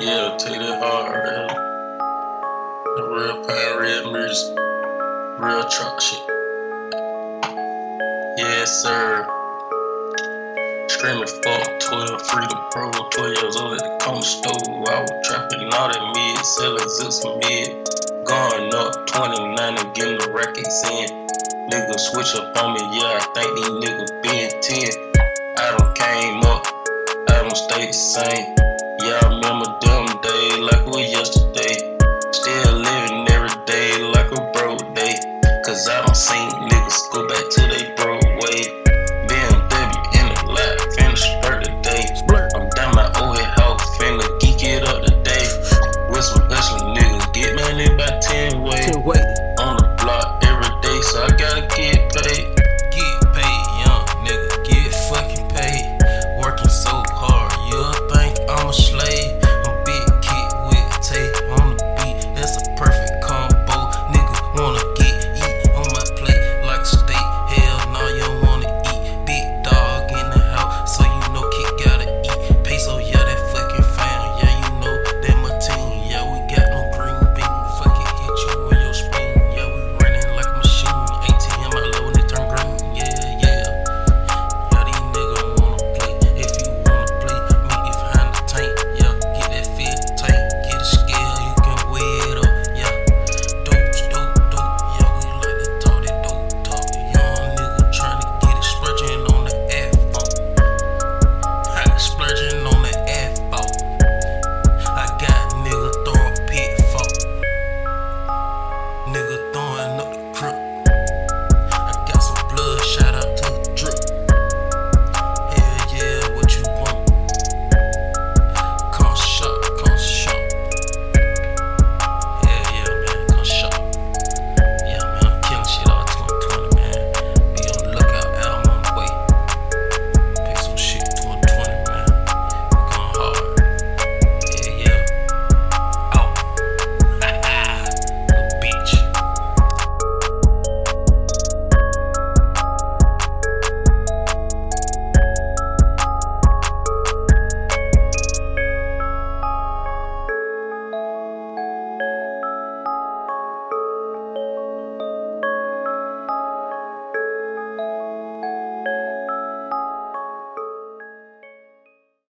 Yeah, take that hard, real. The real pain, real music. Real truck shit. Yes, sir. Screaming fuck 12, freedom pro, 12 years old at the corner store. I was trapping all that mid, selling zips and mid. Going up 29 and getting the records in. Nigga switch up on me, yeah, I think these niggas been 10. I don't came up, I don't stay the same. Yeah, I remember.